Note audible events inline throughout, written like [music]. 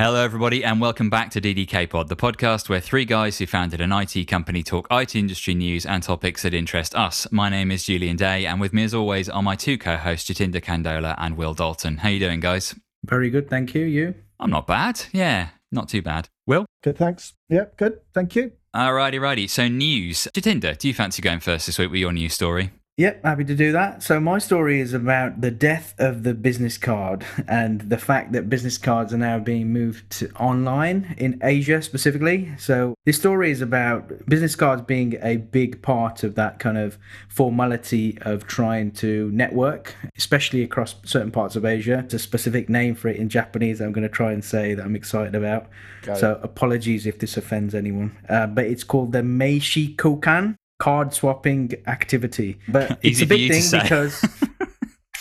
Hello, everybody, and welcome back to DDK Pod, the podcast where three guys who founded an IT company talk IT industry news and topics that interest us. My name is Julian Day, and with me, as always, are my two co-hosts, Jatinder Kandola and Will Dalton. How you doing, guys? Very good, thank you. You? I'm not bad. Yeah, not too bad. Will? Good, thanks. Yep, good. Thank you. Alrighty, righty. righty. So news. Jatinder, do you fancy going first this week with your news story? Yep, happy to do that. So my story is about the death of the business card and the fact that business cards are now being moved to online in Asia specifically. So this story is about business cards being a big part of that kind of formality of trying to network, especially across certain parts of Asia. It's a specific name for it in Japanese. I'm going to try and say that I'm excited about. Got so it. apologies if this offends anyone. Uh, but it's called the Meishi Kokan card swapping activity. But [laughs] it's a big thing because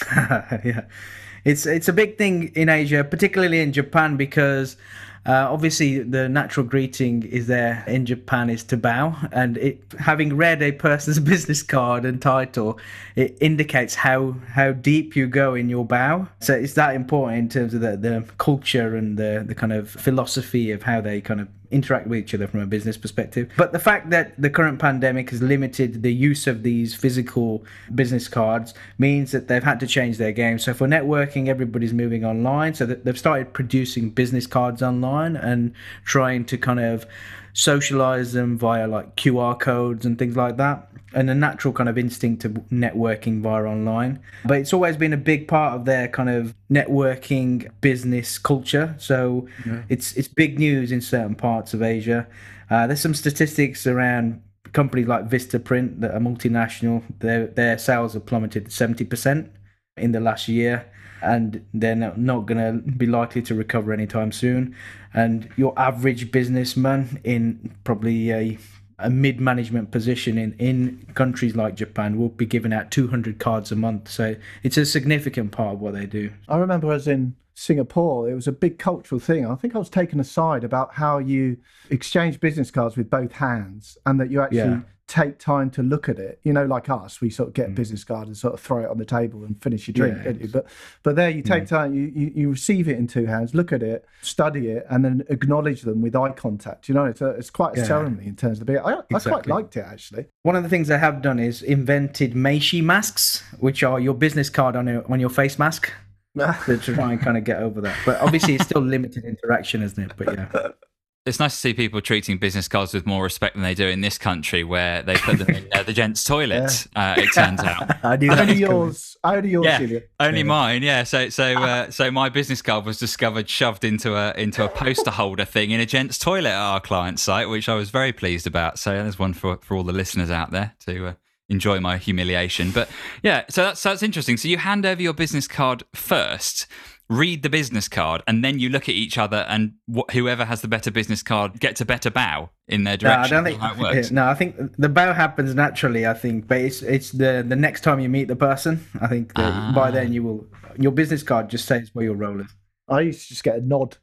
[laughs] yeah. It's it's a big thing in Asia, particularly in Japan because uh, obviously, the natural greeting is there in Japan is to bow, and it having read a person's [laughs] business card and title, it indicates how how deep you go in your bow. So it's that important in terms of the, the culture and the the kind of philosophy of how they kind of interact with each other from a business perspective. But the fact that the current pandemic has limited the use of these physical business cards means that they've had to change their game. So for networking, everybody's moving online. So they've started producing business cards online and trying to kind of socialize them via like QR codes and things like that and a natural kind of instinct of networking via online. But it's always been a big part of their kind of networking business culture. So yeah. it's it's big news in certain parts of Asia. Uh, there's some statistics around companies like Vistaprint that are multinational. Their their sales have plummeted seventy percent in the last year. And they're not going to be likely to recover anytime soon. And your average businessman in probably a a mid management position in, in countries like Japan will be giving out 200 cards a month. So it's a significant part of what they do. I remember as in Singapore, it was a big cultural thing. I think I was taken aside about how you exchange business cards with both hands and that you actually yeah take time to look at it. You know, like us, we sort of get a mm. business card and sort of throw it on the table and finish your drink, yeah, you? But but there you take time, you, you, you receive it in two hands, look at it, study it, and then acknowledge them with eye contact. You know, it's a, it's quite a yeah. ceremony in terms of the. I, exactly. I quite liked it actually. One of the things I have done is invented Meishi masks, which are your business card on your on your face mask. [laughs] to try and kind of get over that, but obviously it's still limited interaction, isn't it? But yeah. It's nice to see people treating business cards with more respect than they do in this country, where they put them in uh, the gents' [laughs] toilet. Yeah. Uh, it turns out. [laughs] I do only yours. Only yours. Yeah, Julia. only yeah. mine. Yeah. So, so, uh, so my business card was discovered shoved into a into a poster holder thing in a gents' toilet at our client site, which I was very pleased about. So there's one for for all the listeners out there to uh, enjoy my humiliation. But yeah, so that's that's interesting. So you hand over your business card first read the business card, and then you look at each other, and wh- whoever has the better business card gets a better bow in their direction. No, I don't think. That [laughs] works. No, I think the bow happens naturally. I think, but it's it's the the next time you meet the person. I think ah. by then you will your business card just says where your role is. I used to just get a nod.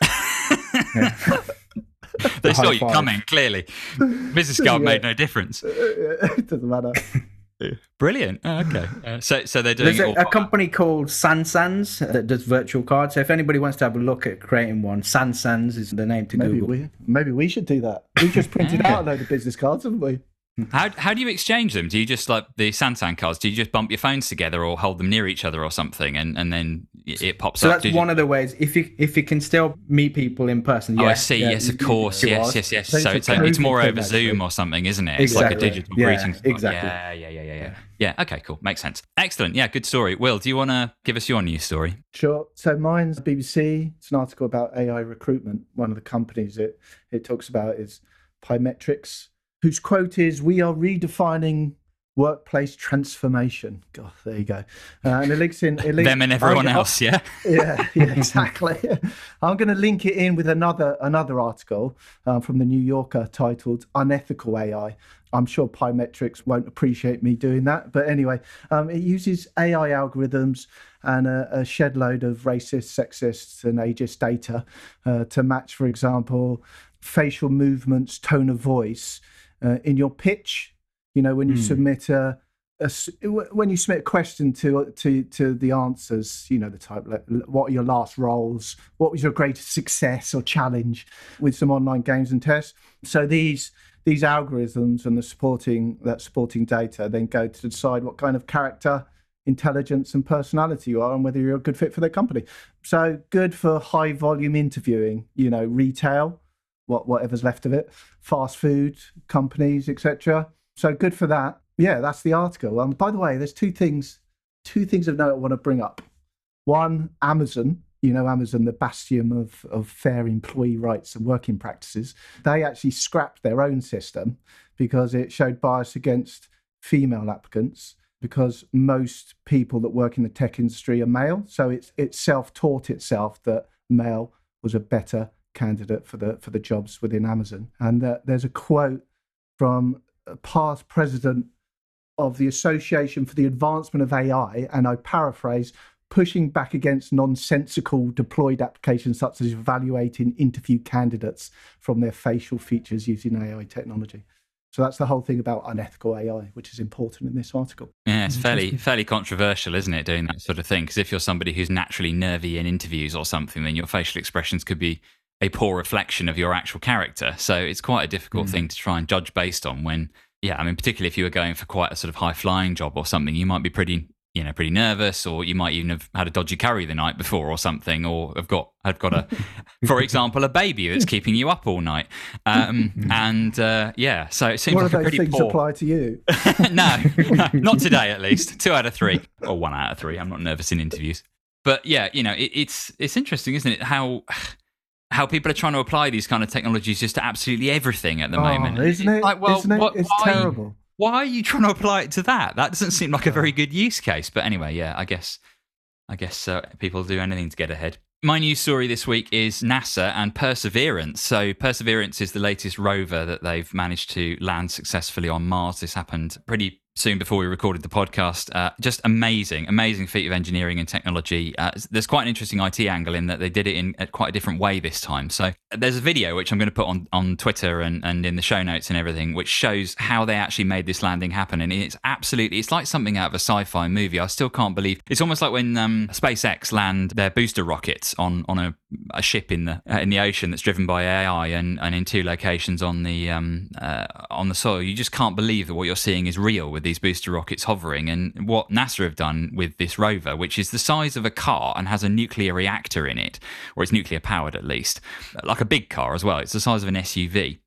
[laughs] they saw you coming clearly. Business [laughs] card yeah. made no difference. it doesn't matter. Brilliant. Oh, okay. [laughs] Uh, so, so they're doing There's a, a, company called Sansans that does virtual cards. So if anybody wants to have a look at creating one, Sansans is the name to maybe Google. We, maybe we should do that. We just printed [laughs] out a load of business cards, haven't we? Hmm. How how do you exchange them? Do you just like the Sansan cards? Do you just bump your phones together or hold them near each other or something, and, and then it pops so up? So that's one you... of the ways. If you if you can still meet people in person, oh, yeah, I see. Yeah, yes, of course. Yes, yes, yes. So, so it's, it's more over Zoom or something, isn't it? It's exactly. like a digital yeah, greeting. Exactly. Yeah, yeah, yeah, yeah, yeah. Yeah. Okay. Cool. Makes sense. Excellent. Yeah. Good story. Will, do you want to give us your news story? Sure. So mine's BBC. It's an article about AI recruitment. One of the companies it it talks about is Pymetrics whose quote is, We are redefining workplace transformation. God, there you go. Uh, and it links in it [laughs] links, them and everyone else. Yeah, [laughs] yeah, yeah, [laughs] exactly. I'm going to link it in with another another article um, from the New Yorker titled "Unethical AI." I'm sure Pymetrics won't appreciate me doing that, but anyway, um, it uses AI algorithms and a, a shed load of racist, sexist, and ageist data uh, to match, for example, facial movements, tone of voice uh, in your pitch. You know, when you mm. submit a, a, when you submit a question to to to the answers, you know the type. What are your last roles? What was your greatest success or challenge with some online games and tests? So these these algorithms and the supporting that supporting data then go to decide what kind of character intelligence and personality you are and whether you're a good fit for their company so good for high volume interviewing you know retail what whatever's left of it fast food companies etc so good for that. Yeah that's the article. Um, by the way there's two things two things of note i want to bring up. One amazon you know, Amazon, the bastion of, of fair employee rights and working practices, they actually scrapped their own system because it showed bias against female applicants because most people that work in the tech industry are male. So it's it self-taught itself that male was a better candidate for the for the jobs within Amazon. And uh, there's a quote from a past president of the Association for the Advancement of AI, and I paraphrase, pushing back against nonsensical deployed applications such as evaluating interview candidates from their facial features using AI technology. So that's the whole thing about unethical AI, which is important in this article. Yeah, it's fairly fairly controversial, isn't it, doing that sort of thing? Because if you're somebody who's naturally nervy in interviews or something, then your facial expressions could be a poor reflection of your actual character. So it's quite a difficult mm. thing to try and judge based on when yeah, I mean, particularly if you were going for quite a sort of high flying job or something, you might be pretty you know pretty nervous or you might even have had a dodgy curry the night before or something or have got have got a [laughs] for example a baby that's keeping you up all night. Um, [laughs] and uh, yeah so it seems one like of those things poor... apply to you? [laughs] No, no not today at least. Two out of three or one out of three. I'm not nervous in interviews. But yeah you know it, it's it's interesting isn't it how how people are trying to apply these kind of technologies just to absolutely everything at the oh, moment isn't it like well isn't it? What, it's terrible why are you trying to apply it to that? That doesn't seem like a very good use case. But anyway, yeah, I guess, I guess uh, people do anything to get ahead. My news story this week is NASA and Perseverance. So, Perseverance is the latest rover that they've managed to land successfully on Mars. This happened pretty soon before we recorded the podcast. Uh, just amazing, amazing feat of engineering and technology. Uh, there's quite an interesting IT angle in that they did it in quite a different way this time. So there's a video which I'm going to put on, on Twitter and, and in the show notes and everything, which shows how they actually made this landing happen. And it's absolutely, it's like something out of a sci-fi movie. I still can't believe it's almost like when um, SpaceX land their booster rockets on on a, a ship in the uh, in the ocean that's driven by AI and, and in two locations on the um, uh, on the soil. You just can't believe that what you're seeing is real with these booster rockets hovering. And what NASA have done with this rover, which is the size of a car and has a nuclear reactor in it, or it's nuclear powered at least, like a big car as well. It's the size of an SUV,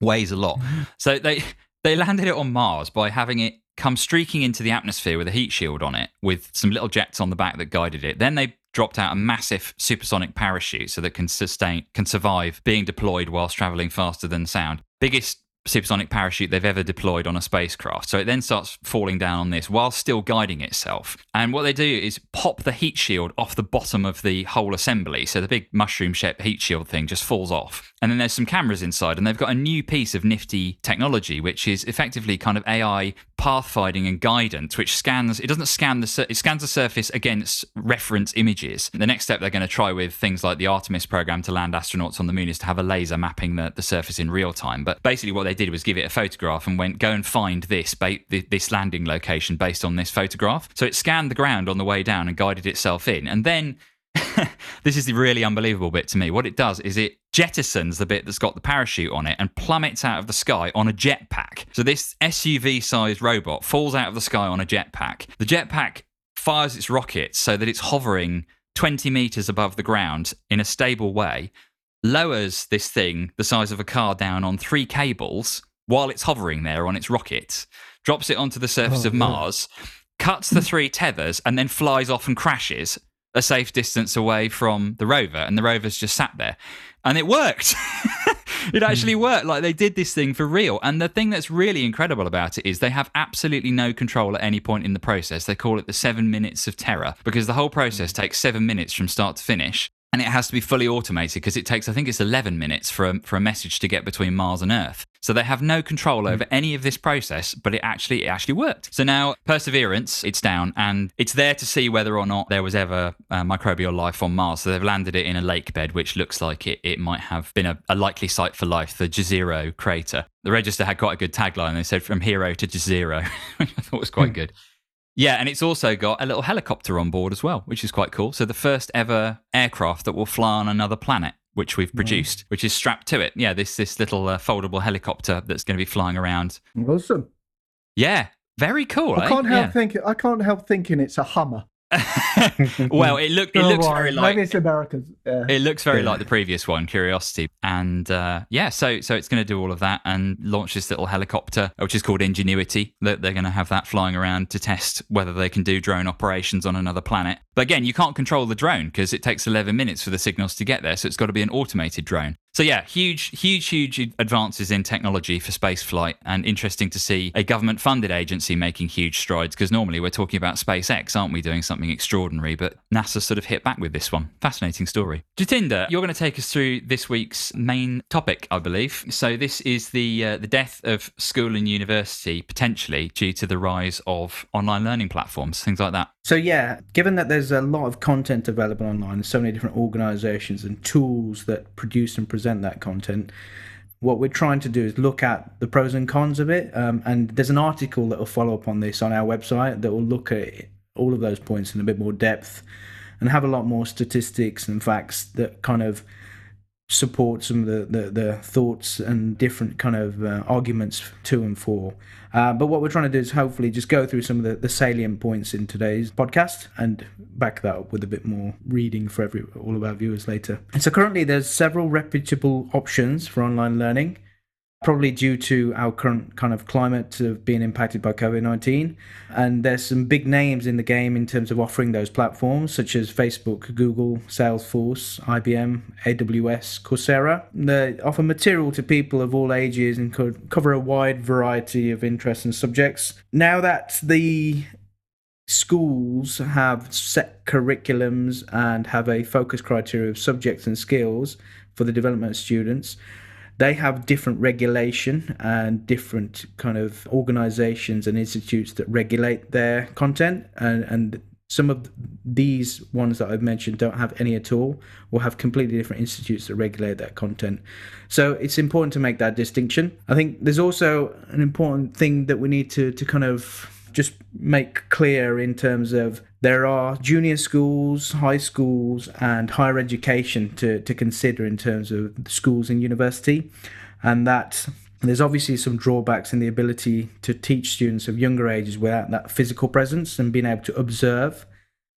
weighs a lot. Mm-hmm. So they they landed it on Mars by having it come streaking into the atmosphere with a heat shield on it, with some little jets on the back that guided it. Then they dropped out a massive supersonic parachute so that can sustain can survive being deployed whilst traveling faster than sound. Biggest supersonic parachute they've ever deployed on a spacecraft. So it then starts falling down on this while still guiding itself. And what they do is pop the heat shield off the bottom of the whole assembly. So the big mushroom shaped heat shield thing just falls off. And then there's some cameras inside, and they've got a new piece of nifty technology, which is effectively kind of AI pathfinding and guidance, which scans. It doesn't scan the it scans the surface against reference images. The next step they're going to try with things like the Artemis program to land astronauts on the moon is to have a laser mapping the, the surface in real time. But basically, what they did was give it a photograph and went go and find this this landing location based on this photograph. So it scanned the ground on the way down and guided itself in, and then [laughs] this is the really unbelievable bit to me. What it does is it jettisons the bit that's got the parachute on it and plummets out of the sky on a jetpack. So this SUV sized robot falls out of the sky on a jetpack. The jetpack fires its rockets so that it's hovering 20 meters above the ground in a stable way, lowers this thing the size of a car down on three cables while it's hovering there on its rockets, drops it onto the surface oh, of Mars, cuts the three tethers, and then flies off and crashes a safe distance away from the rover, and the rover's just sat there. And it worked. [laughs] it actually hmm. worked. Like they did this thing for real. And the thing that's really incredible about it is they have absolutely no control at any point in the process. They call it the seven minutes of terror because the whole process hmm. takes seven minutes from start to finish and it has to be fully automated because it takes, I think it's 11 minutes for a, for a message to get between Mars and Earth. So they have no control over any of this process, but it actually it actually worked. So now Perseverance, it's down, and it's there to see whether or not there was ever uh, microbial life on Mars. So they've landed it in a lake bed, which looks like it, it might have been a, a likely site for life, the Jezero crater. The register had quite a good tagline. They said from hero to Jezero, [laughs] which I thought was quite good. Yeah, and it's also got a little helicopter on board as well, which is quite cool. So the first ever aircraft that will fly on another planet, which we've produced, mm. which is strapped to it. Yeah, this this little uh, foldable helicopter that's going to be flying around. Awesome. Yeah, very cool. I eh? can't help yeah. thinking. I can't help thinking it's a Hummer. [laughs] well, it look it looks very like maybe it's Americans. Yeah. It looks very yeah. like the previous one, Curiosity, and uh, yeah, so so it's going to do all of that and launch this little helicopter, which is called Ingenuity. That they're going to have that flying around to test whether they can do drone operations on another planet. But again, you can't control the drone because it takes 11 minutes for the signals to get there, so it's got to be an automated drone. So yeah, huge, huge, huge advances in technology for spaceflight, and interesting to see a government-funded agency making huge strides. Because normally we're talking about SpaceX, aren't we, doing something extraordinary? But NASA sort of hit back with this one. Fascinating story. Jatinder, you're going to take us through this week's main topic, I believe. So this is the uh, the death of school and university potentially due to the rise of online learning platforms, things like that. So yeah, given that there's a lot of content available online, so many different organisations and tools that produce and present present that content what we're trying to do is look at the pros and cons of it. Um, and there's an article that will follow up on this on our website that will look at all of those points in a bit more depth and have a lot more statistics and facts that kind of support some of the, the, the thoughts and different kind of uh, arguments to and for. Uh, but what we're trying to do is hopefully just go through some of the, the salient points in today's podcast and back that up with a bit more reading for every all of our viewers later. And so currently there's several reputable options for online learning probably due to our current kind of climate of being impacted by COVID 19. And there's some big names in the game in terms of offering those platforms, such as Facebook, Google, Salesforce, IBM, AWS, Coursera. They offer material to people of all ages and could cover a wide variety of interests and subjects. Now that the schools have set curriculums and have a focus criteria of subjects and skills for the development of students, they have different regulation and different kind of organizations and institutes that regulate their content and, and some of these ones that I've mentioned don't have any at all or have completely different institutes that regulate that content. So it's important to make that distinction. I think there's also an important thing that we need to, to kind of just make clear in terms of there are junior schools, high schools, and higher education to, to consider in terms of schools and university, and that there's obviously some drawbacks in the ability to teach students of younger ages without that physical presence and being able to observe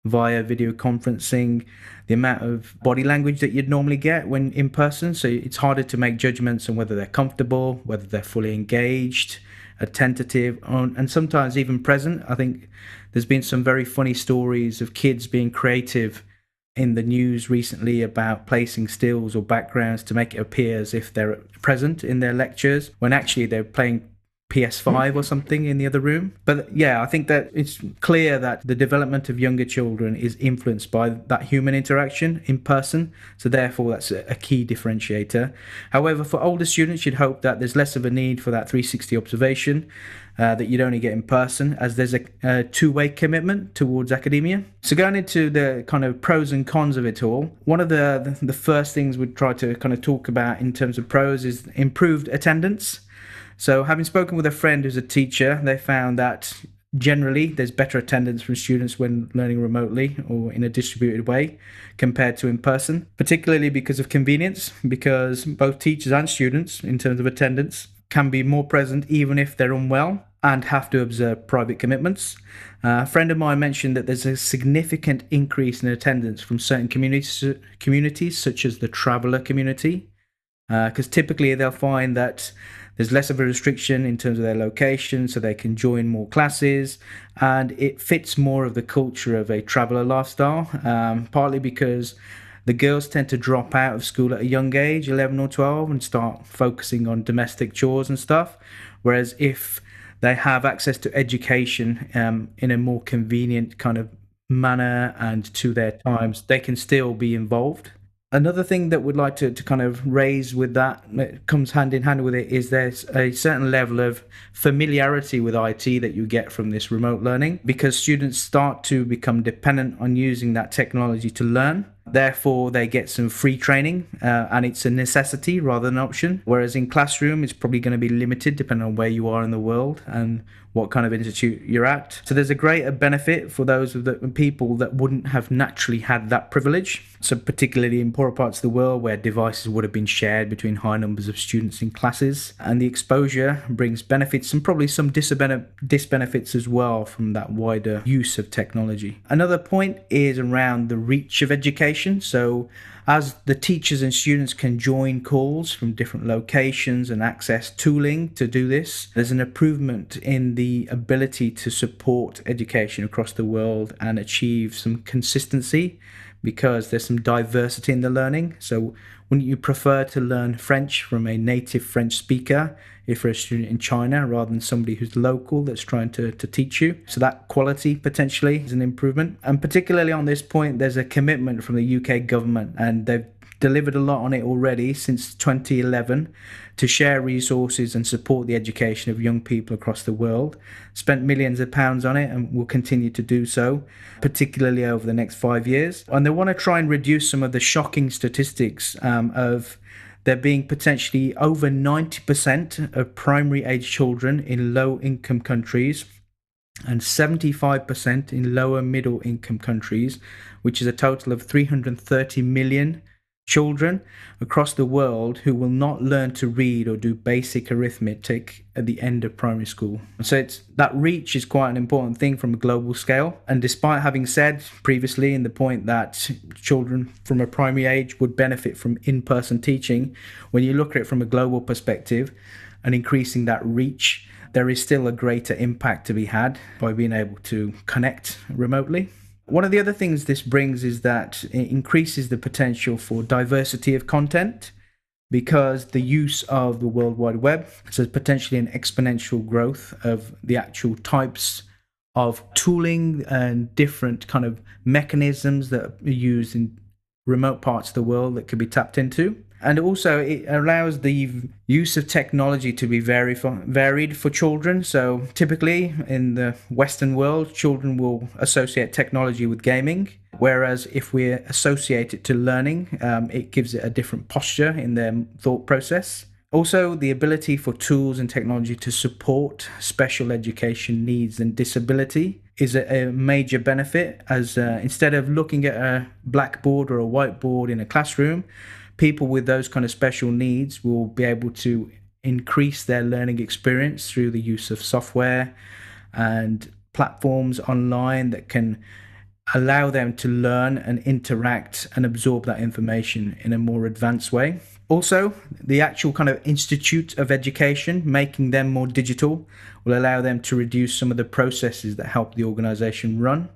via video conferencing the amount of body language that you'd normally get when in person. So it's harder to make judgments on whether they're comfortable whether they're fully engaged attentive and sometimes even present. I think there's been some very funny stories of kids being creative in the news recently about placing stills or backgrounds to make it appear as if they're present in their lectures when actually they're playing PS5 or something in the other room. But yeah, I think that it's clear that the development of younger children is influenced by that human interaction in person. So therefore, that's a key differentiator. However, for older students, you'd hope that there's less of a need for that 360 observation. Uh, that you'd only get in person, as there's a, a two way commitment towards academia. So, going into the kind of pros and cons of it all, one of the, the first things we'd try to kind of talk about in terms of pros is improved attendance. So, having spoken with a friend who's a teacher, they found that generally there's better attendance from students when learning remotely or in a distributed way compared to in person, particularly because of convenience, because both teachers and students, in terms of attendance, can be more present even if they're unwell and have to observe private commitments. Uh, a friend of mine mentioned that there's a significant increase in attendance from certain communities, communities such as the traveller community, because uh, typically they'll find that there's less of a restriction in terms of their location, so they can join more classes, and it fits more of the culture of a traveler lifestyle. Um, partly because the girls tend to drop out of school at a young age, 11 or 12, and start focusing on domestic chores and stuff. Whereas if they have access to education um, in a more convenient kind of manner and to their times, they can still be involved Another thing that we'd like to, to kind of raise with that, that comes hand in hand with it, is there's a certain level of familiarity with IT that you get from this remote learning because students start to become dependent on using that technology to learn. Therefore, they get some free training uh, and it's a necessity rather than an option. Whereas in classroom, it's probably going to be limited depending on where you are in the world and what kind of institute you're at. So there's a greater benefit for those of the people that wouldn't have naturally had that privilege. So particularly in poorer parts of the world where devices would have been shared between high numbers of students in classes. And the exposure brings benefits and probably some disbenefits as well from that wider use of technology. Another point is around the reach of education. So as the teachers and students can join calls from different locations and access tooling to do this, there's an improvement in the ability to support education across the world and achieve some consistency because there's some diversity in the learning. So, wouldn't you prefer to learn French from a native French speaker if you're a student in China rather than somebody who's local that's trying to, to teach you? So, that quality potentially is an improvement. And particularly on this point, there's a commitment from the UK government, and they've delivered a lot on it already since 2011 to share resources and support the education of young people across the world. Spent millions of pounds on it and will continue to do so, particularly over the next five years. And they want to try and reduce some of the shocking statistics um, of there being potentially over 90% of primary age children in low income countries and 75% in lower middle income countries, which is a total of 330 million children across the world who will not learn to read or do basic arithmetic at the end of primary school. So it's that reach is quite an important thing from a global scale. And despite having said previously in the point that children from a primary age would benefit from in-person teaching, when you look at it from a global perspective and increasing that reach, there is still a greater impact to be had by being able to connect remotely. One of the other things this brings is that it increases the potential for diversity of content because the use of the World Wide Web so potentially an exponential growth of the actual types of tooling and different kind of mechanisms that are used in remote parts of the world that could be tapped into and also it allows the use of technology to be very varied for children. So typically in the Western world, children will associate technology with gaming, whereas if we associate it to learning, um, it gives it a different posture in their thought process. Also, the ability for tools and technology to support special education needs and disability is a, major benefit. As uh, instead of looking at a blackboard or a whiteboard in a classroom, people with those kind of special needs will be able to increase their learning experience through the use of software and platforms online that can allow them to learn and interact and absorb that information in a more advanced way. Also, the actual kind of institute of education, making them more digital, will allow them to reduce some of the processes that help the organization run,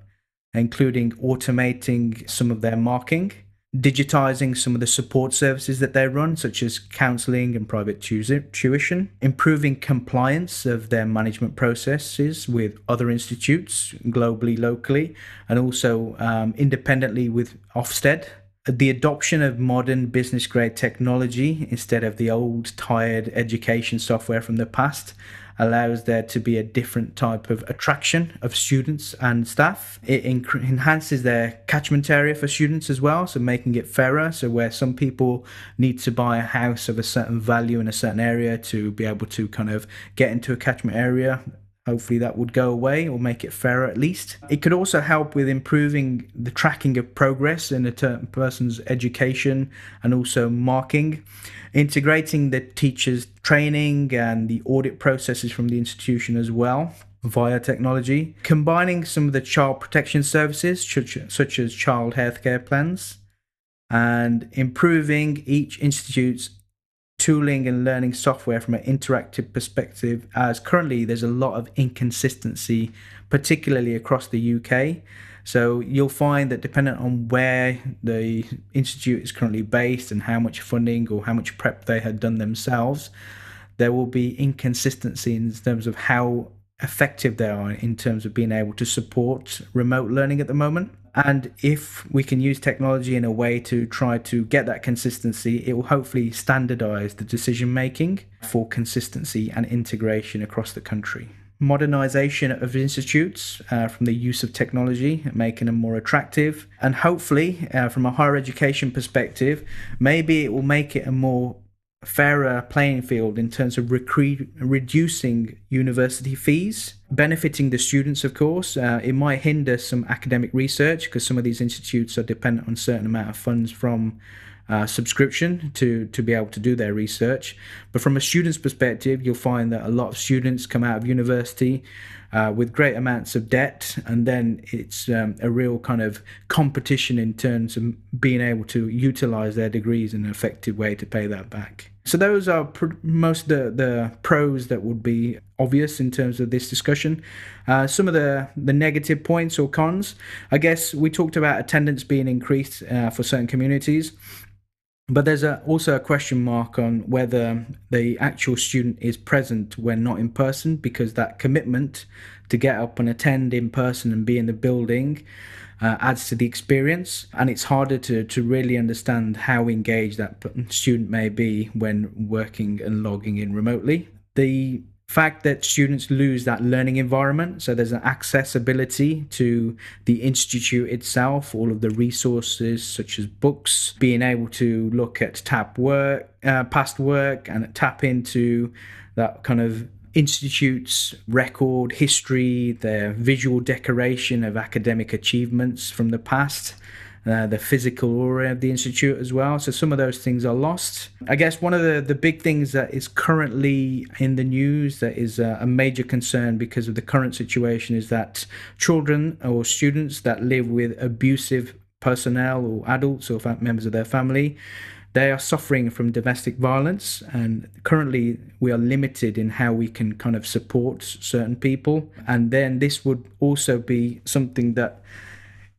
including automating some of their marking digitizing some of the support services that they run, such as counseling and private tuition, improving compliance of their management processes with other institutes globally, locally, and also um, independently with Ofsted. The adoption of modern business grade technology instead of the old, tired education software from the past allows there to be a different type of attraction of students and staff. It inc- enhances their catchment area for students as well, so making it fairer. So, where some people need to buy a house of a certain value in a certain area to be able to kind of get into a catchment area, Hopefully, that would go away or make it fairer at least. It could also help with improving the tracking of progress in a person's education and also marking, integrating the teacher's training and the audit processes from the institution as well via technology, combining some of the child protection services, such as child healthcare plans, and improving each institute's tooling and learning software from an interactive perspective, as currently there's a lot of inconsistency, particularly across the UK. So you'll find that depending on where the institute is currently based and how much funding or how much prep they had done themselves, there will be inconsistency in terms of how effective they are in terms of being able to support remote learning at the moment. And if we can use technology in a way to try to get that consistency, it will hopefully standardize the decision making for consistency and integration across the country modernization of institutes uh, from the use of technology, making them more attractive. And hopefully, uh, from a higher education perspective, maybe it will make it a more fairer playing field in terms of recre- reducing university fees, benefiting the students, of course. Uh, it might hinder some academic research because some of these institutes are dependent on certain amount of funds from uh, subscription to to be able to do their research. But from a student's perspective, you'll find that a lot of students come out of university uh, with great amounts of debt, and then it's um, a real kind of competition in terms of being able to utilize their degrees in an effective way to pay that back. So those are pr- most the, the pros that would be obvious in terms of this discussion. Uh, some of the, the negative points or cons, I guess we talked about attendance being increased uh, for certain communities. But there's a, also a question mark on whether the actual student is present when not in person, because that commitment to get up and attend in person and be in the building uh, adds to the experience. And it's harder to, to really understand how engaged that student may be when working and logging in remotely. The fact that students lose that learning environment so there's an accessibility to the institute itself all of the resources such as books being able to look at tap work uh, past work and tap into that kind of institute's record history their visual decoration of academic achievements from the past uh, the physical aura of the institute as well. So some of those things are lost. I guess one of the, the big things that is currently in the news that is a, a major concern because of the current situation is that children or students that live with abusive personnel or adults or members of their family they are suffering from domestic violence and currently we are limited in how we can kind of support certain people and then this would also be something that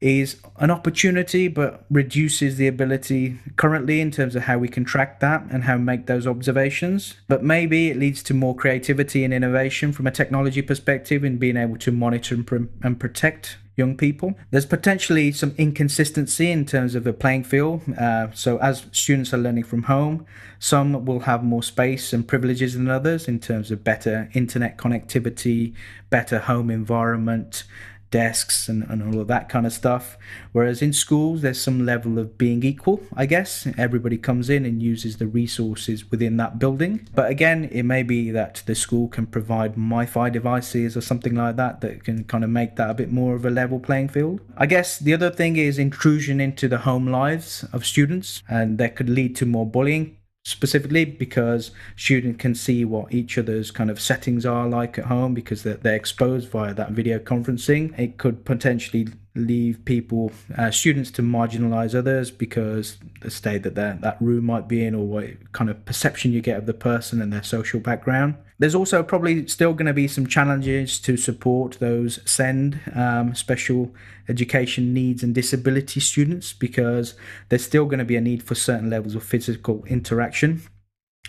is an opportunity but reduces the ability currently in terms of how we can track that and how make those observations. But maybe it leads to more creativity and innovation from a technology perspective in being able to monitor and, pr- and protect young people. There's potentially some inconsistency in terms of the playing field. Uh, so, as students are learning from home, some will have more space and privileges than others in terms of better internet connectivity, better home environment, desks and, and all of that kind of stuff. Whereas in schools, there's some level of being equal, I guess. Everybody comes in and uses the resources within that building. But again, it may be that the school can provide Wi Fi devices or something like that that can kind of make that a bit more of a level playing field. I guess the other thing is intrusion into the home lives of students, and that could lead to more bullying specifically because students can see what each other's kind of settings are like at home because they're, they're exposed via that video conferencing. It could potentially leave people uh, students to marginalize others because the state that that room might be in or what kind of perception you get of the person and their social background. There's also probably still going to be some challenges to support those SEND um, special education needs and disability students because there's still going to be a need for certain levels of physical interaction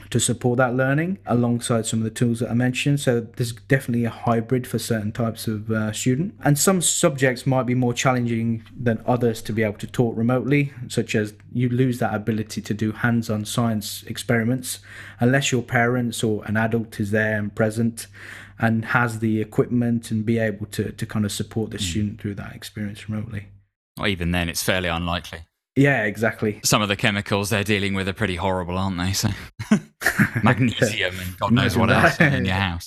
to support that learning alongside some of the tools that I mentioned. So there's definitely a hybrid for certain types of uh, student. And some subjects might be more challenging than others to be able to taught remotely, such as you lose that ability to do hands-on science experiments unless your parents or an adult is there and present and has the equipment and be able to, to kind of support the mm. student through that experience remotely. Well, even then, it's fairly unlikely. Yeah, exactly. Some of the chemicals they're dealing with are pretty horrible, aren't they? So [laughs] magnesium and God knows what else in your house.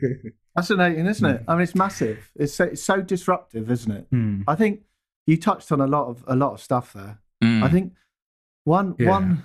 [laughs] Fascinating, isn't it? Hmm. I mean, it's massive. It's so, it's so disruptive, isn't it? Mm. I think you touched on a lot of a lot of stuff there. Mm. I think one yeah. one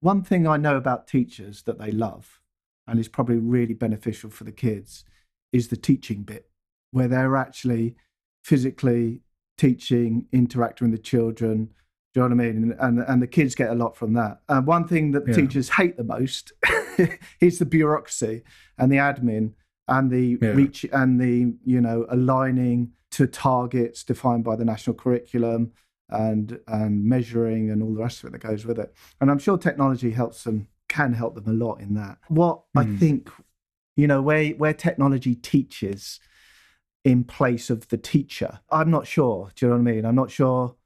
one thing I know about teachers that they love, and is probably really beneficial for the kids, is the teaching bit, where they're actually physically teaching, interacting with the children do you know what I mean? And and the kids get a lot from that. And one thing that the yeah. teachers hate the most [laughs] is the bureaucracy and the admin and the yeah. reach and the you know aligning to targets defined by the national curriculum and and measuring and all the rest of it that goes with it. And I'm sure technology helps them can help them a lot in that. What mm. I hmm. think, you know, where where technology teaches in place of the teacher. I'm not sure. Do you know what I mean? I'm not sure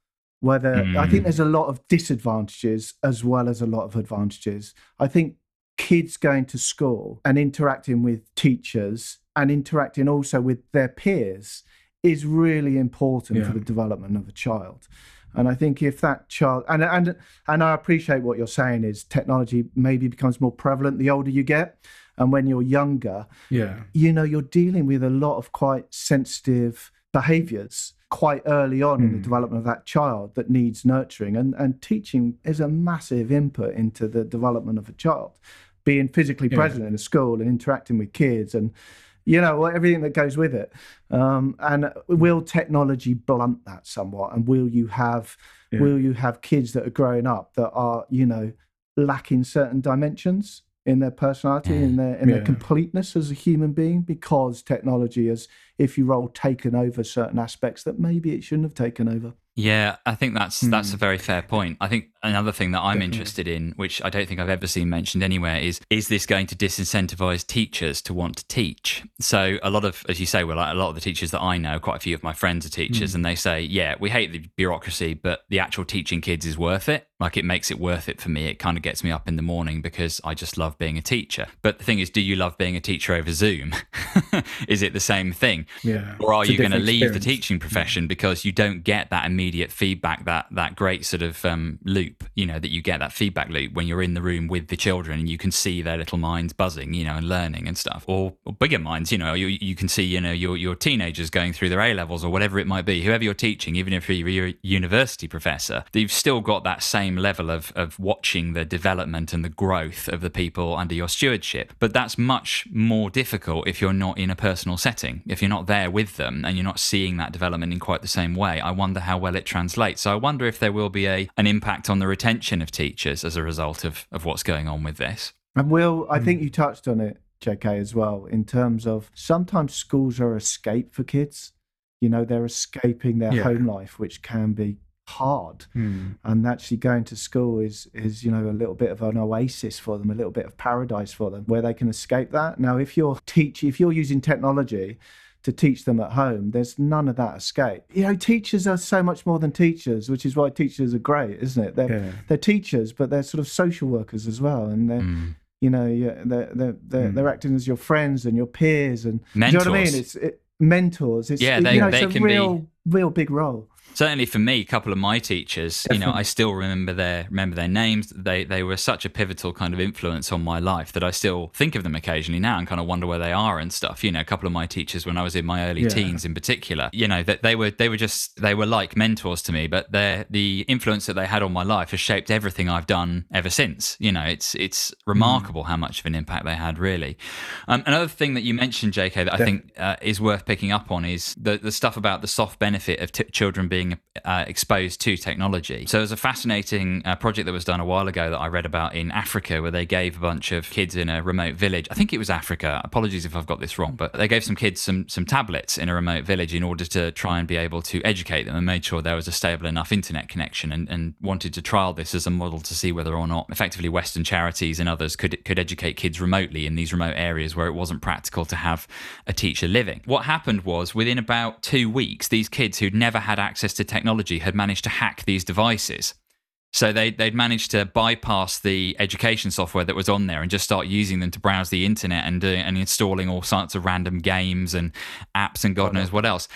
whether mm. I think there's a lot of disadvantages as well as a lot of advantages. I think kids going to school and interacting with teachers and interacting also with their peers is really important yeah. for the development of a child. And I think if that child and and and I appreciate what you're saying is technology maybe becomes more prevalent the older you get. And when you're younger, yeah, you know, you're dealing with a lot of quite sensitive behaviors quite early on mm. in the hmm. development of that child that needs nurturing. And and teaching is a massive input into the development of a child. Being physically yeah. present in a school and interacting with kids and you know everything that goes with it um, and will technology blunt that somewhat and will you have yeah. will you have kids that are growing up that are you know lacking certain dimensions in their personality in their in yeah. their completeness as a human being because technology has if you roll taken over certain aspects that maybe it shouldn't have taken over yeah, I think that's mm. that's a very fair point. I think another thing that I'm Definitely. interested in, which I don't think I've ever seen mentioned anywhere, is is this going to disincentivize teachers to want to teach? So a lot of, as you say, well, like a lot of the teachers that I know, quite a few of my friends are teachers, mm. and they say, yeah, we hate the bureaucracy, but the actual teaching kids is worth it. Like it makes it worth it for me. It kind of gets me up in the morning because I just love being a teacher. But the thing is, do you love being a teacher over Zoom? [laughs] is it the same thing? Yeah. Or are you going to leave the teaching profession because you don't get that immediate immediate feedback that that great sort of um, loop you know that you get that feedback loop when you're in the room with the children and you can see their little minds buzzing you know and learning and stuff. Or, or bigger minds you know you, you can see you know your your teenagers going through their A levels or whatever it might be. Whoever you're teaching even if you're a university professor you've still got that same level of of watching the development and the growth of the people under your stewardship. But that's much more difficult if you're not in a personal setting. If you're not there with them and you're not seeing that development in quite the same way I wonder how well well it translates. So I wonder if there will be a an impact on the retention of teachers as a result of of what's going on with this. And Will, I mm. think you touched on it, JK, as well, in terms of sometimes schools are escape for kids. You know, they're escaping their yeah. home life, which can be hard mm. and actually going to school is is you know a little bit of an oasis for them a little bit of paradise for them where they can escape that now if you're teach if you're using technology to teach them at home. There's none of that escape. You know, teachers are so much more than teachers, which is why teachers are great, isn't it? They're yeah. they're teachers, but they're sort of social workers as well, and they're. Mm. You know, they're they're they're, mm. they're, acting as your friends and your peers, and mentors. you know what I mean? It's it, mentors. It's, yeah, they, you know, they it's a can real, be real big role certainly for me, a couple of my teachers, Definitely. you know, I still remember their remember their names. They they were such a pivotal kind of influence on my life that I still think of them occasionally now and kind of wonder where they are and stuff. You know, a couple of my teachers when I was in my early yeah. teens, in particular, you know, that they were they were just they were like mentors to me. But their the influence that they had on my life has shaped everything I've done ever since. You know, it's it's remarkable mm. how much of an impact they had. Really, um, another thing that you mentioned, J.K., that I think uh, is worth picking up on is the the stuff about the soft benefit of t- children being being uh, exposed to technology. So there's a fascinating uh, project that was done a while ago that I read about in Africa where they gave a bunch of kids in a remote village. I think it was Africa. Apologies if I've got this wrong, but they gave some kids some some tablets in a remote village in order to try and be able to educate them and made sure there was a stable enough internet connection and, and wanted to trial this as a model to see whether or not effectively Western charities and others could could educate kids remotely in these remote areas where it wasn't practical to have a teacher living. What happened was within about two weeks, these kids who'd never had access access to technology had managed to hack these devices. So they, they'd managed to bypass the education software that was on there and just start using them to browse the internet and, uh, and installing all sorts of random games and apps and God knows what else.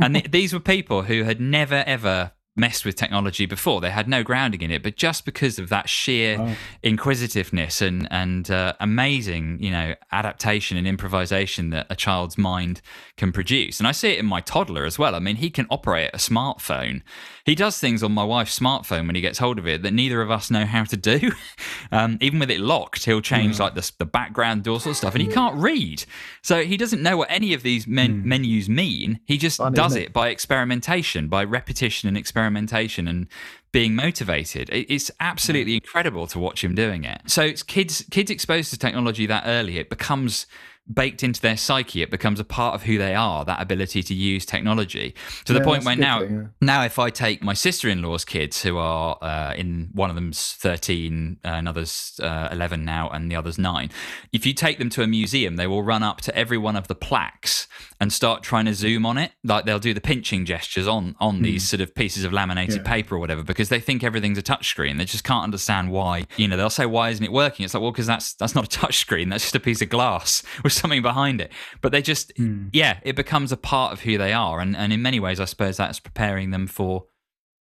And th- [laughs] these were people who had never, ever messed with technology before. They had no grounding in it, but just because of that sheer wow. inquisitiveness and and uh, amazing, you know, adaptation and improvisation that a child's mind can produce. And I see it in my toddler as well. I mean, he can operate a smartphone. He does things on my wife's smartphone when he gets hold of it that neither of us know how to do. [laughs] um, even with it locked, he'll change like the, the background, all sorts of stuff, and he can't read. So he doesn't know what any of these men- mm. menus mean. He just Fun, does it? it by experimentation, by repetition and experimentation experimentation and being motivated. It's absolutely mm-hmm. incredible to watch him doing it. So it's kids kids exposed to technology that early, it becomes baked into their psyche. It becomes a part of who they are. That ability to use technology to the Yeah, point where now, thing, yeah. now if I take my sister-in-law's kids, who are uh, in one of them's thirteen, uh, another's uh, eleven now, and the other's nine. If you take them to a museum, they will run up to every one of the plaques and start trying to zoom on it. Like they'll do the pinching gestures on on these sort of pieces of laminated Yeah. paper or whatever, because they think everything's a touchscreen. They just can't understand why. You know, they'll say, "Why isn't it working?" It's like, well, because that's that's not a touchscreen. That's just a piece of glass something behind it. But they just, hmm. yeah, it becomes a part of who they are, and and in many ways, I suppose that's preparing them for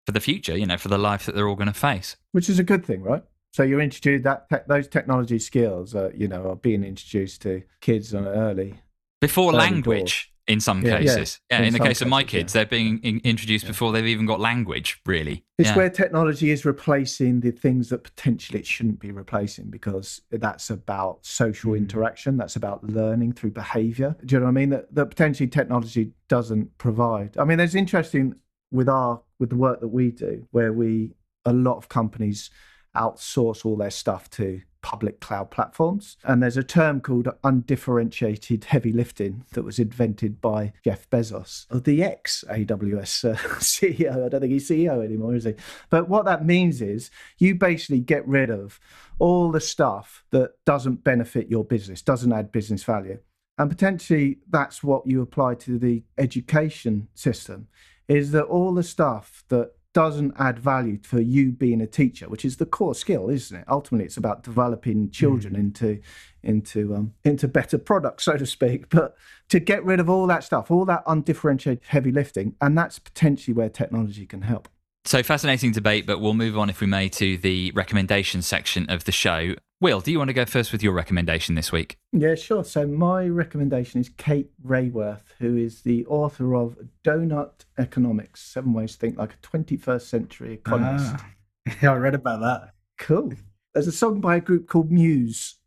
for the future. You know, for the life that they're all going to face. which is a good thing, right? So you're introduced that te- those technology skills, are, you know, are being introduced to kids on early. before Early language in some Yeah, yeah. cases. Yeah, In in, the case of my cases, yeah. kids, they're being in- introduced before they've even got language. Really, It's yeah. where technology is replacing the things that potentially it shouldn't be replacing because that's about social mm. interaction. That's about learning through behavior. Do you know what I mean? That, that potentially technology doesn't provide. I mean, there's interesting with our with the work that we do, where we a lot of companies outsource all their stuff to public cloud platforms. And there's a term called undifferentiated heavy lifting that was invented by Jeff Bezos, the ex AWS uh, [laughs] CEO. I don't think he's CEO anymore, is he? But what that means is you basically get rid of all the stuff that doesn't benefit your business, doesn't add business value. And potentially that's what you apply to the education system is that all the stuff that doesn't add value for you being a teacher, which is the core skill, isn't it? Ultimately, it's about developing children into into um, into better products, so to speak. But to get rid of all that stuff, all that undifferentiated heavy lifting, and that's potentially where technology can help. So fascinating debate, but we'll move on if we may to the recommendation section of the show. Will, do you want to go first with your recommendation this week? Yeah, sure. So my recommendation is Kate Raworth, who is the author of Doughnut Economics: Seven Ways to Think Like a 21st Century Economist. Ah. [laughs] Yeah, I read about that. Cool. There's a song by a group called Muse,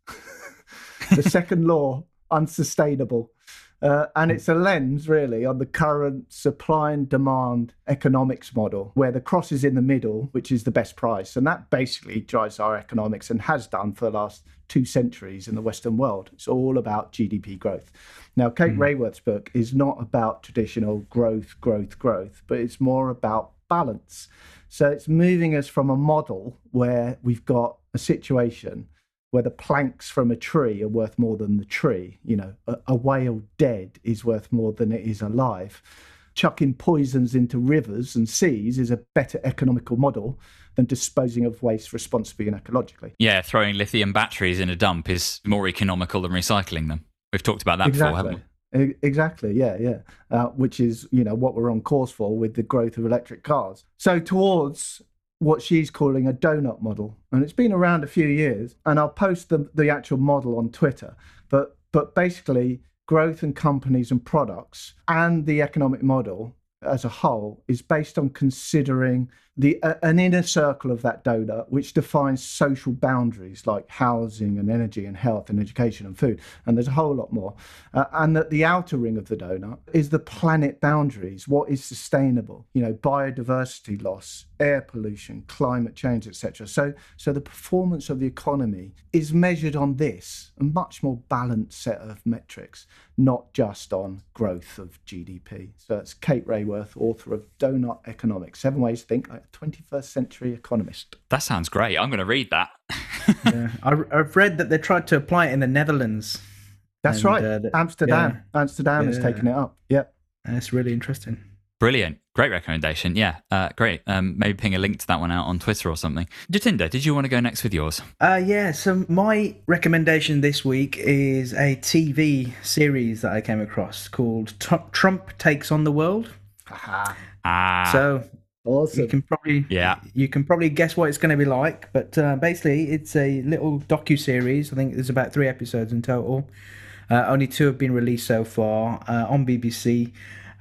[laughs] The Second Law, Unsustainable. Uh, and it's a lens, really, on the current supply and demand economics model, where the cross is in the middle, which is the best price. And that basically drives our economics and has done for the last two centuries in the Western world. It's all about GDP growth. Now, Kate Raworth's book is not about traditional growth, growth, growth, but it's more about balance. So it's moving us from a model where we've got a situation where the planks from a tree are worth more than the tree. You know, a, a whale dead is worth more than it is alive. Chucking poisons into rivers and seas is a better economical model than disposing of waste responsibly and ecologically. Yeah, throwing lithium batteries in a dump is more economical than recycling them. We've talked about that before, haven't we? Exactly. Yeah, yeah. Uh, which is, you know, what we're on course for with the growth of electric cars. So towards what she's calling a donut model, and it's been around a few years. And I'll post the the actual model on Twitter. But but basically, growth in companies and products and the economic model as a whole is based on considering the uh, an inner circle of that donut which defines social boundaries like housing and energy and health and education and food and there's a whole lot more. Uh, and that the outer ring of the donut is the planet boundaries what is sustainable you know biodiversity loss air pollution climate change etc so so the performance of the economy is measured on this a much more balanced set of metrics not just on growth of gdp so it's kate raworth author of doughnut economics seven ways to think 21st century economist That sounds great. I'm going to read that. yeah. I, I've read that they tried to apply it in the Netherlands. that's And, right uh, th- amsterdam amsterdam has Yeah. taken it up yep And it's really interesting. Brilliant. Great recommendation. Yeah, uh, great. Um, maybe ping a link to that one out on Twitter or something. Jatinder, did you want to go next with yours? Uh, yeah, so my recommendation this week is a TV series that I came across called T- Trump Takes on the World. Ah, So awesome you can probably Yeah. you can probably guess what it's going to be like. But uh, basically, it's a little docu series. I think there's about three episodes in total. Uh, only two have been released so far uh, on BBC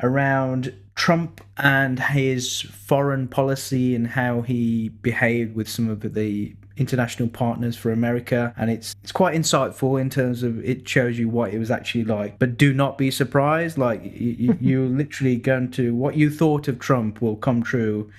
around Trump and his foreign policy and how he behaved with some of the international partners for America. And it's it's quite insightful in terms of it shows you what it was actually like. But do not be surprised. Like you, you, [laughs] you're literally going to what you thought of Trump will come true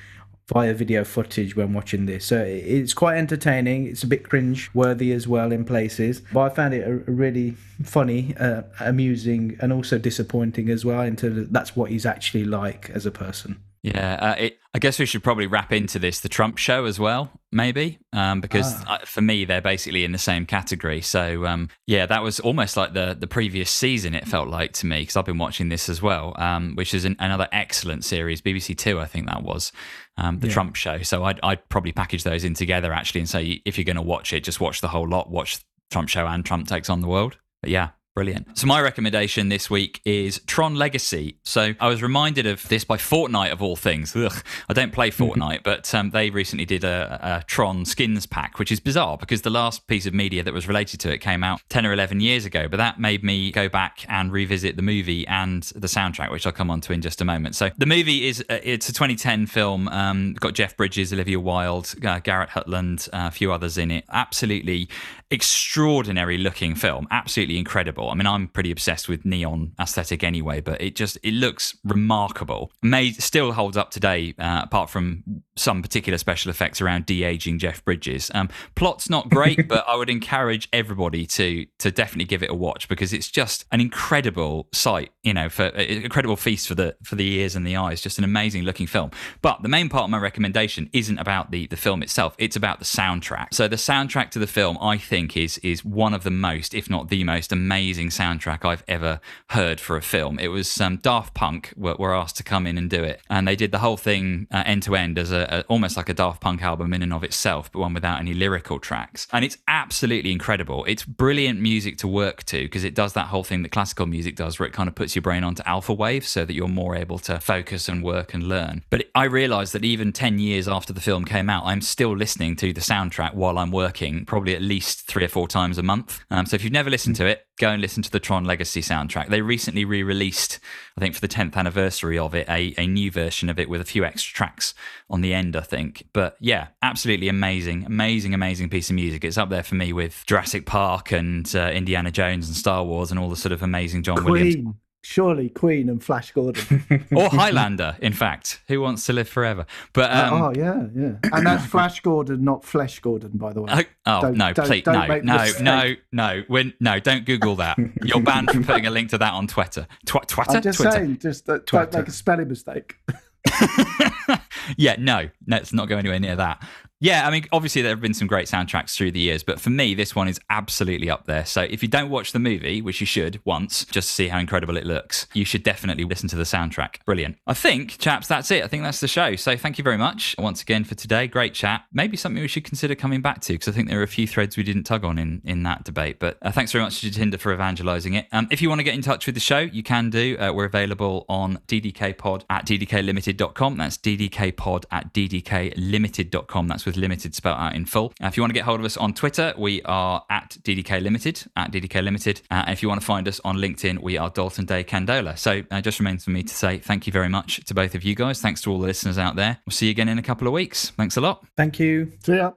via video footage when watching this. So it's quite entertaining. It's a bit cringe worthy as well in places, but I found it a, really funny, uh, amusing, and also disappointing as well. Into that's what he's actually like as a person. Yeah, uh, it, I guess we should probably wrap into this the Trump show as well, maybe, um, because ah. for me they're basically in the same category. So um, yeah, that was almost like the the previous season. It felt like to me because I've been watching this as well, um, which is an, another excellent series, BBC Two, I think that was um, the yeah. Trump show. So I'd, I'd probably package those in together actually and say if you're going to watch it, just watch the whole lot, watch Trump show and Trump takes on the world. But yeah, Brilliant. So, my recommendation this week is Tron Legacy. So, I was reminded of this by Fortnite, of all things. Ugh, I don't play [laughs] Fortnite, but um, they recently did a, a, Tron skins pack, which is bizarre because the last piece of media that was related to it came out 10 or 11 years ago. But that made me go back and revisit the movie and the soundtrack, which I'll come on to in just a moment. So, the movie is uh, it's a 2010 film, um, got Jeff Bridges, Olivia Wilde, uh, Garrett Hedlund, uh, a few others in it. Absolutely extraordinary looking film, absolutely incredible. I mean, I'm pretty obsessed with neon aesthetic anyway, but it just it looks remarkable. Made still holds up today, uh, apart from some particular special effects around de aging Jeff Bridges. Um, plot's not great, [laughs] but I would encourage everybody to to definitely give it a watch because it's just an incredible sight. You know, for incredible feast for the for the ears and the eyes. Just an amazing looking film. But the main part of my recommendation isn't about the the film itself. It's about the soundtrack. So the soundtrack to the film, I think think is is one of the most, if not the most, amazing soundtrack I've ever heard for a film. It was um, Daft Punk were, were, asked to come in and do it, and they did the whole thing uh, end to end as a, a, almost like a Daft Punk album in and of itself, but one without any lyrical tracks. And it's absolutely incredible. It's brilliant music to work to because it does that whole thing that classical music does, where it kind of puts your brain onto alpha waves so that you're more able to focus and work and learn. But I realized that even 10 years after the film came out, I'm still listening to the soundtrack while I'm working, probably at least three or four times a month. Um, so if you've never listened to it, go and listen to the Tron Legacy soundtrack. They recently re released, I think for the 10th anniversary of it, a, a new version of it with a few extra tracks on the end, I think. But yeah, absolutely amazing, amazing, amazing piece of music. It's up there for me with Jurassic Park and uh, Indiana Jones and Star Wars and all the sort of amazing John Queen. Williams surely Queen and Flash Gordon, [laughs] or [laughs] Highlander. In fact, who wants to live forever? But uh, um, oh yeah, yeah, and that's Flash Gordon, not Flesh Gordon, by the way. Uh, oh don't, no, don't, please, don't no, no, no, no, when, no, don't Google that. You're banned from putting a link to that on Twitter. Tw- Twitter. I'm just Twitter. saying, just uh, don't make a spelling mistake. [laughs] yeah, no, let's not go anywhere near that. Yeah, I mean, obviously there have been some great soundtracks through the years, but for me, this one is absolutely up there. So if you don't watch the movie, which you should once, just to see how incredible it looks, you should definitely listen to the soundtrack. Brilliant. I think, chaps, that's it. I think that's the show. So thank you very much once again for today. Great chat. Maybe something we should consider coming back to because I think there are a few threads we didn't tug on in, in that debate. But uh, thanks very much to Jatinder for evangelizing it. Um, if you want to get in touch with the show, you can do. Uh, we're available on ddkpod at ddklimited.com. That's ddkpod at ddklimited.com. That's with limited spelled out in full. Uh, if you want to get hold of us on Twitter, we are at DDK Limited, at DDK Limited. Uh, and if you want to find us on LinkedIn, we are Dalton Day Candola. So uh, just remains for me to say thank you very much to both of you guys. Thanks to all the listeners out there. We'll see you again in a couple of weeks. Thanks a lot. Thank you. See ya.